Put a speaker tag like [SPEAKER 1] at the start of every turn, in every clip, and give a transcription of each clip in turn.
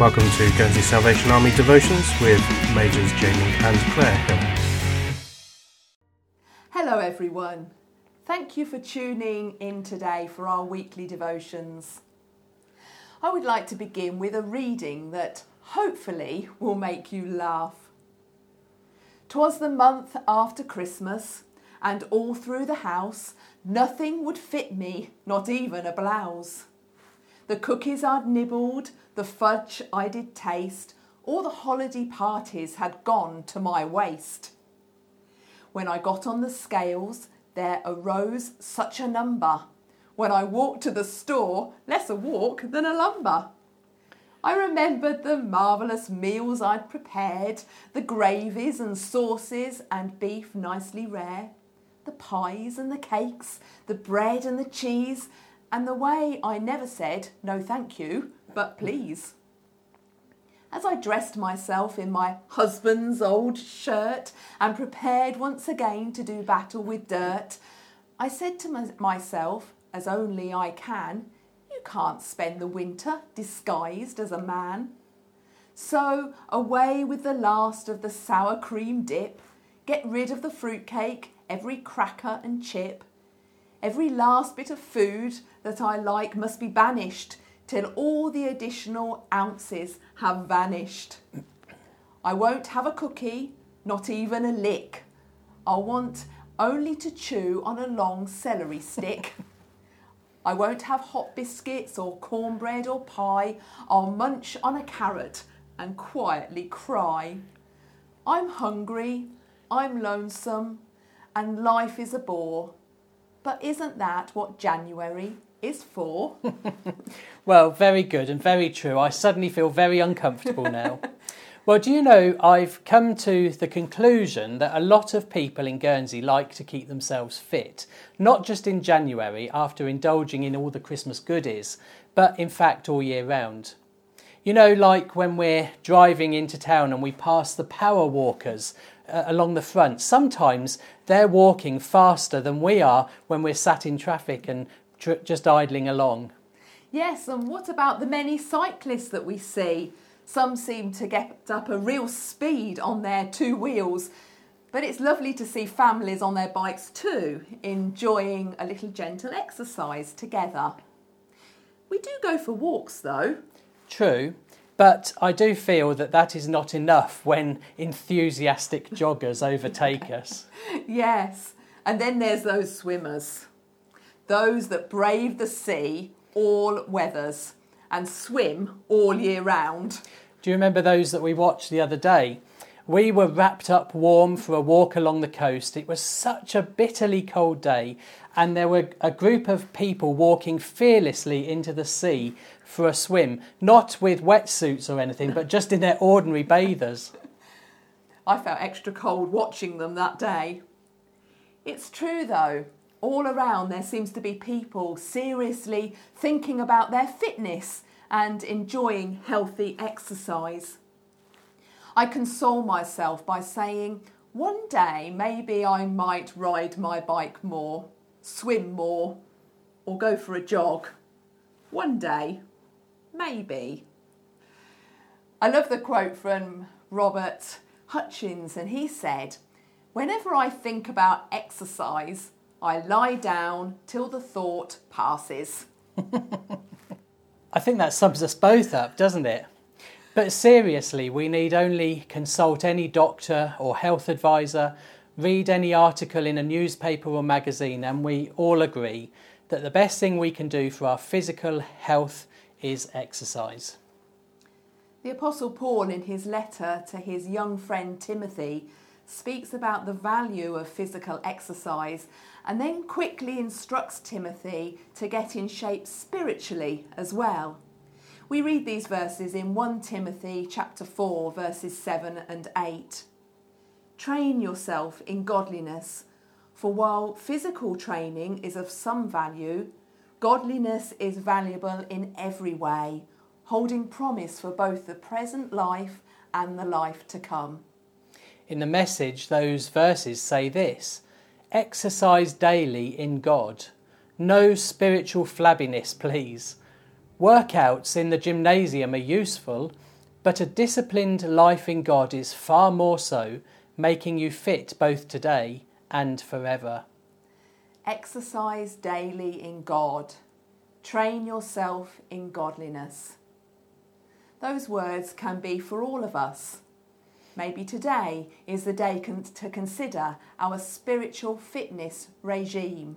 [SPEAKER 1] Welcome to Guernsey Salvation Army Devotions with Majors Jamie and Claire Hill.
[SPEAKER 2] Hello, everyone. Thank you for tuning in today for our weekly devotions. I would like to begin with a reading that hopefully will make you laugh. Twas the month after Christmas, and all through the house nothing would fit me, not even a blouse. The cookies I'd nibbled, the fudge I did taste, all the holiday parties had gone to my waist. When I got on the scales, there arose such a number. When I walked to the store, less a walk than a lumber. I remembered the marvellous meals I'd prepared, the gravies and sauces and beef nicely rare, the pies and the cakes, the bread and the cheese, and the way I never said no thank you, but please. As I dressed myself in my husband's old shirt and prepared once again to do battle with dirt, I said to myself, as only I can, you can't spend the winter disguised as a man. So away with the last of the sour cream dip, get rid of the fruitcake, every cracker and chip. Every last bit of food that I like must be banished till all the additional ounces have vanished. I won't have a cookie, not even a lick. I'll want only to chew on a long celery stick. I won't have hot biscuits or cornbread or pie. I'll munch on a carrot and quietly cry. I'm hungry, I'm lonesome, and life is a bore. But isn't that what January is for?
[SPEAKER 3] Well, very good and very true. I suddenly feel very uncomfortable now. well, do you know, I've come to the conclusion that a lot of people in Guernsey like to keep themselves fit, not just in January after indulging in all the Christmas goodies, but in fact all year round. You know, like when we're driving into town and we pass the power walkers uh, along the front, sometimes they're walking faster than we are when we're sat in traffic and tr- just idling along.
[SPEAKER 2] yes, and what about the many cyclists that we see? Some seem to get up a real speed on their two wheels, but it's lovely to see families on their bikes too, enjoying a little gentle exercise together. We do go for walks though.
[SPEAKER 3] True, but I do feel that that is not enough when enthusiastic joggers overtake us.
[SPEAKER 2] Yes, and then there's those swimmers, those that brave the sea all weathers and swim all year round.
[SPEAKER 3] Do you remember those that we watched the other day? We were wrapped up warm for a walk along the coast. It was such a bitterly cold day, and there were a group of people walking fearlessly into the sea for a swim, not with wetsuits or anything, but just in their ordinary bathers.
[SPEAKER 2] I felt extra cold watching them that day. It's true though, all around there seems to be people seriously thinking about their fitness and enjoying healthy exercise. I console myself by saying, one day maybe I might ride my bike more, swim more, or go for a jog. One day, maybe. I love the quote from Robert Hutchins, and he said, Whenever I think about exercise, I lie down till the thought passes.
[SPEAKER 3] I think that sums us both up, doesn't it? But seriously, we need only consult any doctor or health advisor, read any article in a newspaper or magazine, and we all agree that the best thing we can do for our physical health is exercise.
[SPEAKER 2] The Apostle Paul, in his letter to his young friend Timothy, speaks about the value of physical exercise and then quickly instructs Timothy to get in shape spiritually as well. We read these verses in 1 Timothy chapter 4 verses 7 and 8. Train yourself in godliness, for while physical training is of some value, godliness is valuable in every way, holding promise for both the present life and the life to come.
[SPEAKER 3] In the message, those verses say this Exercise daily in God. No spiritual flabbiness, please. Workouts in the gymnasium are useful, But a disciplined life in God is far more so, making you fit both today and forever.
[SPEAKER 2] Exercise daily in God. Train yourself in godliness. Those words can be for all of us. Maybe today is the day to consider our spiritual fitness regime.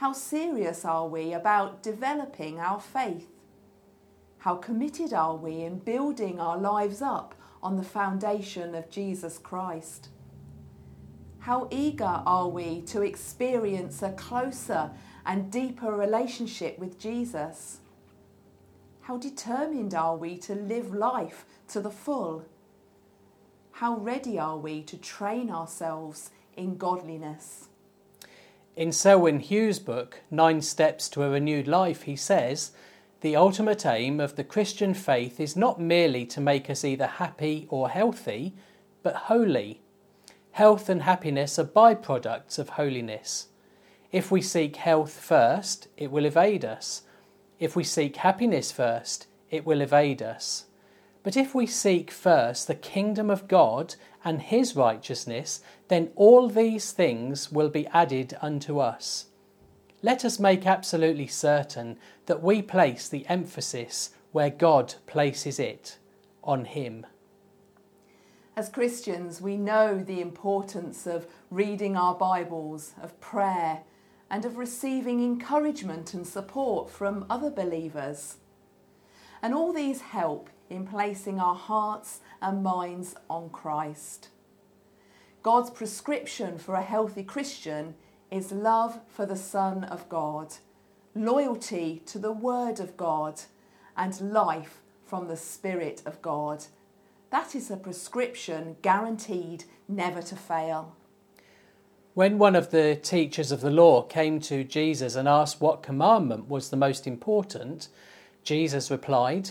[SPEAKER 2] How serious are we about developing our faith? How committed are we in building our lives up on the foundation of Jesus Christ? How eager are we to experience a closer and deeper relationship with Jesus? How determined are we to live life to the full? How ready are we to train ourselves in godliness?
[SPEAKER 3] In Selwyn Hughes' book, Nine Steps to a Renewed Life, he says, The ultimate aim of the Christian faith is not merely to make us either happy or healthy, but holy. Health and happiness are byproducts of holiness. If we seek health first, it will evade us. If we seek happiness first, it will evade us. But if we seek first the kingdom of God and his righteousness, then all these things will be added unto us. Let us make absolutely certain that we place the emphasis where God places it on him.
[SPEAKER 2] As Christians, we know the importance of reading our Bibles, of prayer, and of receiving encouragement and support from other believers. And all these help in placing our hearts and minds on Christ. God's prescription for a healthy Christian is love for the Son of God, loyalty to the Word of God, and life from the Spirit of God. That is a prescription guaranteed never to fail.
[SPEAKER 3] When one of the teachers of the law came to Jesus and asked what commandment was the most important, Jesus replied,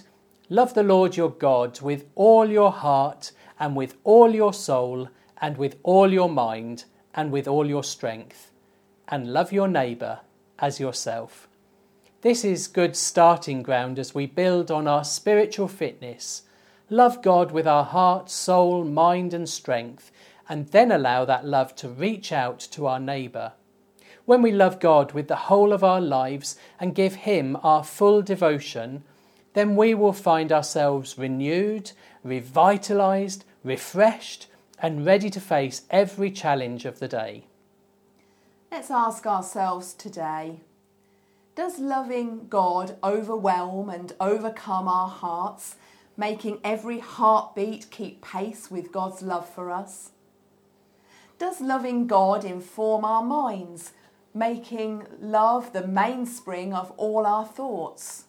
[SPEAKER 3] Love the Lord your God with all your heart, and with all your soul, and with all your mind, and with all your strength, and love your neighbour as yourself. This is good starting ground as we build on our spiritual fitness. Love God with our heart, soul, mind, and strength, and then allow that love to reach out to our neighbour. When we love God with the whole of our lives and give Him our full devotion, then we will find ourselves renewed, revitalized, refreshed, and ready to face every challenge of the day.
[SPEAKER 2] Let's ask ourselves today Does loving God overwhelm and overcome our hearts, making every heartbeat keep pace with God's love for us? Does loving God inform our minds, making love the mainspring of all our thoughts?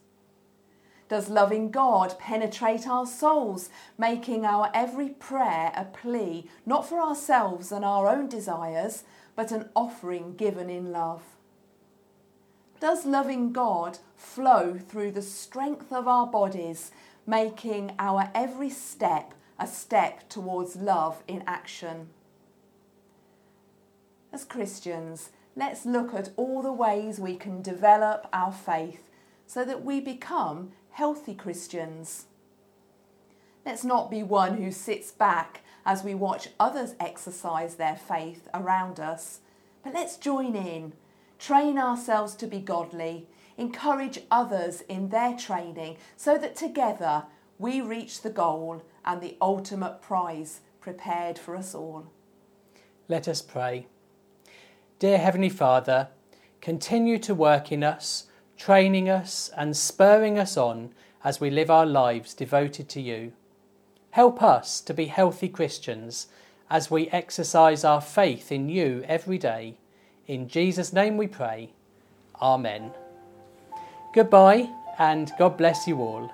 [SPEAKER 2] Does loving God penetrate our souls, making our every prayer a plea, not for ourselves and our own desires, but an offering given in love? Does loving God flow through the strength of our bodies, making our every step a step towards love in action? As Christians, let's look at all the ways we can develop our faith so that we become healthy Christians. Let's not be one who sits back as we watch others exercise their faith around us, but let's join in, train ourselves to be godly, encourage others in their training so that together we reach the goal and the ultimate prize prepared for us all.
[SPEAKER 3] Let us pray. Dear Heavenly Father, continue to work in us training us and spurring us on as we live our lives devoted to you. Help us to be healthy Christians as we exercise our faith in you every day. In Jesus' name we pray. Amen. Goodbye and God bless you all.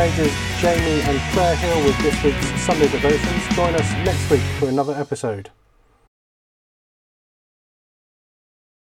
[SPEAKER 1] Majors Jamie and Claire Hill with this week's Sunday Devotions. Join us next week for another episode.